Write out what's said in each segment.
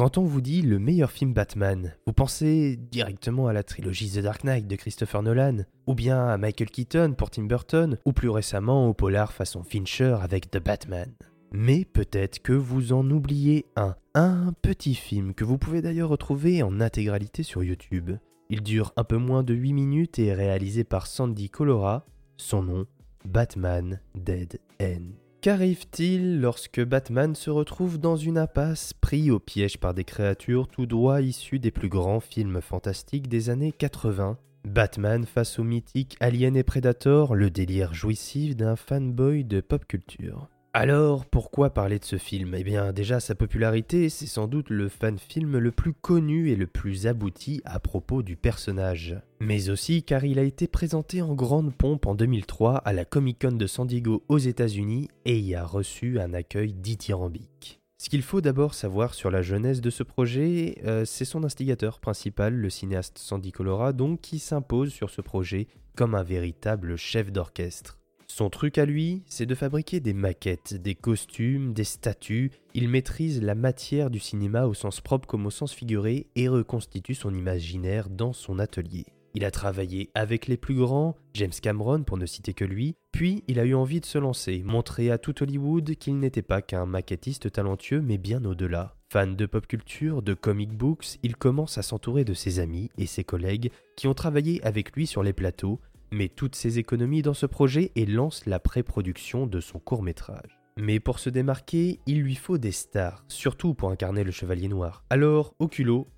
Quand on vous dit le meilleur film Batman, vous pensez directement à la trilogie The Dark Knight de Christopher Nolan, ou bien à Michael Keaton pour Tim Burton, ou plus récemment au polar façon Fincher avec The Batman. Mais peut-être que vous en oubliez un, un petit film que vous pouvez d'ailleurs retrouver en intégralité sur YouTube. Il dure un peu moins de 8 minutes et est réalisé par Sandy Colora, son nom, Batman Dead End. Qu'arrive-t-il lorsque Batman se retrouve dans une impasse, pris au piège par des créatures tout droit issues des plus grands films fantastiques des années 80 Batman face au mythique Alien et Predator, le délire jouissif d'un fanboy de pop culture. Alors, pourquoi parler de ce film? Eh bien, déjà, sa popularité, c'est sans doute le fan-film le plus connu et le plus abouti à propos du personnage. Mais aussi car il a été présenté en grande pompe en 2003 à la Comic-Con de San Diego aux États-Unis et y a reçu un accueil dithyrambique. Ce qu'il faut d'abord savoir sur la jeunesse de ce projet, euh, c'est son instigateur principal, le cinéaste Sandy Colora, donc qui s'impose sur ce projet comme un véritable chef d'orchestre. Son truc à lui, c'est de fabriquer des maquettes, des costumes, des statues. Il maîtrise la matière du cinéma au sens propre comme au sens figuré et reconstitue son imaginaire dans son atelier. Il a travaillé avec les plus grands, James Cameron pour ne citer que lui, puis il a eu envie de se lancer, montrer à tout Hollywood qu'il n'était pas qu'un maquettiste talentueux mais bien au-delà. Fan de pop culture, de comic books, il commence à s'entourer de ses amis et ses collègues qui ont travaillé avec lui sur les plateaux, met toutes ses économies dans ce projet et lance la pré-production de son court métrage. Mais pour se démarquer, il lui faut des stars, surtout pour incarner le Chevalier Noir. Alors, au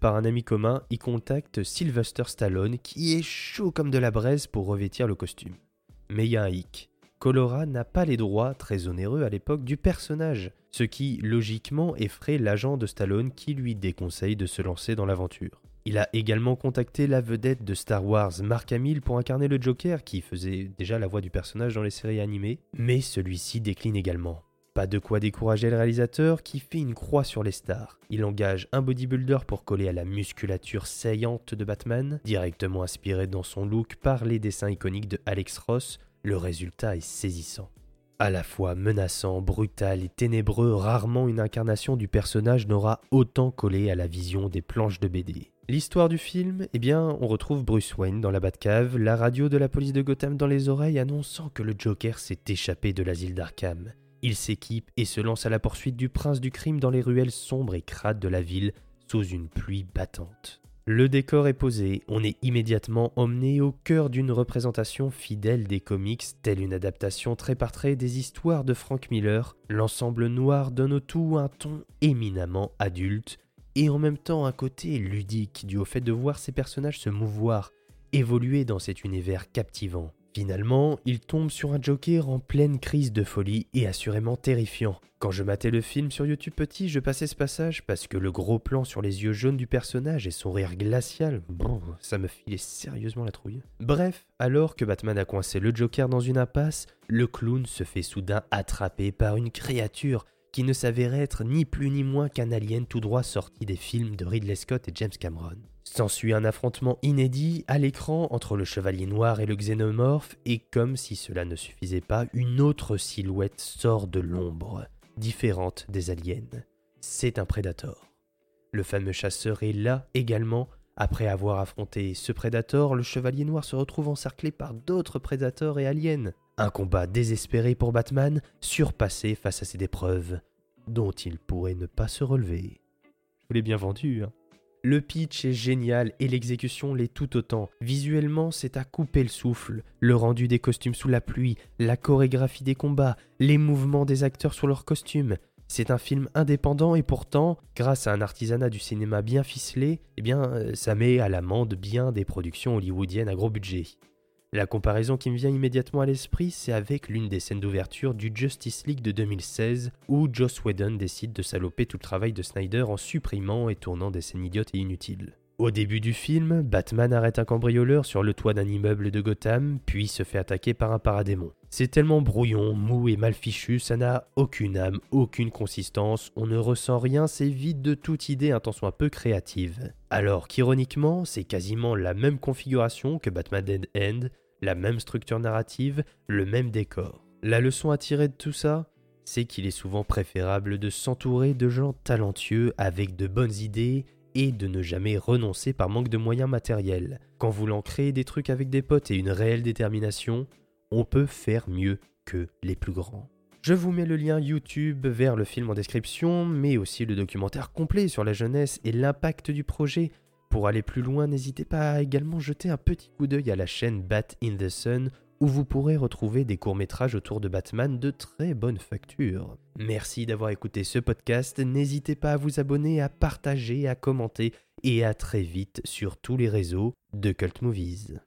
par un ami commun, il contacte Sylvester Stallone qui est chaud comme de la braise pour revêtir le costume. Mais il y a un hic. Colora n'a pas les droits, très onéreux à l'époque, du personnage, ce qui logiquement effraie l'agent de Stallone qui lui déconseille de se lancer dans l'aventure. Il a également contacté la vedette de Star Wars, Mark Hamill, pour incarner le Joker, qui faisait déjà la voix du personnage dans les séries animées, mais celui-ci décline également. Pas de quoi décourager le réalisateur qui fait une croix sur les stars. Il engage un bodybuilder pour coller à la musculature saillante de Batman, directement inspiré dans son look par les dessins iconiques de Alex Ross. Le résultat est saisissant. À la fois menaçant, brutal et ténébreux, rarement une incarnation du personnage n'aura autant collé à la vision des planches de BD. L'histoire du film, eh bien, on retrouve Bruce Wayne dans la Batcave, la radio de la police de Gotham dans les oreilles annonçant que le Joker s'est échappé de l'asile d'Arkham. Il s'équipe et se lance à la poursuite du prince du crime dans les ruelles sombres et crades de la ville sous une pluie battante. Le décor est posé, on est immédiatement emmené au cœur d'une représentation fidèle des comics, telle une adaptation trait par trait des histoires de Frank Miller. L'ensemble noir donne au tout un ton éminemment adulte, et en même temps un côté ludique dû au fait de voir ces personnages se mouvoir, évoluer dans cet univers captivant. Finalement, il tombe sur un Joker en pleine crise de folie et assurément terrifiant. Quand je matais le film sur YouTube petit, je passais ce passage parce que le gros plan sur les yeux jaunes du personnage et son rire glacial, bon, ça me filait sérieusement la trouille. Bref, alors que Batman a coincé le Joker dans une impasse, le clown se fait soudain attraper par une créature qui ne s'avérait être ni plus ni moins qu'un alien tout droit sorti des films de Ridley Scott et James Cameron. S'ensuit un affrontement inédit à l'écran entre le chevalier noir et le xénomorphe, et comme si cela ne suffisait pas, une autre silhouette sort de l'ombre, différente des aliens. C'est un prédateur. Le fameux chasseur est là également. Après avoir affronté ce prédateur, le chevalier noir se retrouve encerclé par d'autres prédateurs et aliens. Un combat désespéré pour Batman, surpassé face à ces épreuves, dont il pourrait ne pas se relever. Je vous l'ai bien vendu, hein. Le pitch est génial et l'exécution l'est tout autant. Visuellement, c'est à couper le souffle. Le rendu des costumes sous la pluie, la chorégraphie des combats, les mouvements des acteurs sur leurs costumes. C'est un film indépendant et pourtant, grâce à un artisanat du cinéma bien ficelé, eh bien, euh, ça met à l'amende bien des productions hollywoodiennes à gros budget. La comparaison qui me vient immédiatement à l'esprit, c'est avec l'une des scènes d'ouverture du Justice League de 2016, où Joss Whedon décide de saloper tout le travail de Snyder en supprimant et tournant des scènes idiotes et inutiles. Au début du film, Batman arrête un cambrioleur sur le toit d'un immeuble de Gotham, puis se fait attaquer par un paradémon. C'est tellement brouillon, mou et mal fichu, ça n'a aucune âme, aucune consistance, on ne ressent rien, c'est vide de toute idée un peu créative. Alors qu'ironiquement, c'est quasiment la même configuration que Batman Dead End, la même structure narrative, le même décor. La leçon à tirer de tout ça c'est qu'il est souvent préférable de s'entourer de gens talentueux avec de bonnes idées et de ne jamais renoncer par manque de moyens matériels. Qu'en voulant créer des trucs avec des potes et une réelle détermination, on peut faire mieux que les plus grands. Je vous mets le lien YouTube vers le film en description, mais aussi le documentaire complet sur la jeunesse et l'impact du projet. Pour aller plus loin, n'hésitez pas à également jeter un petit coup d'œil à la chaîne Bat in the Sun, où vous pourrez retrouver des courts-métrages autour de Batman de très bonne facture. Merci d'avoir écouté ce podcast, n'hésitez pas à vous abonner, à partager, à commenter, et à très vite sur tous les réseaux de Cult Movies.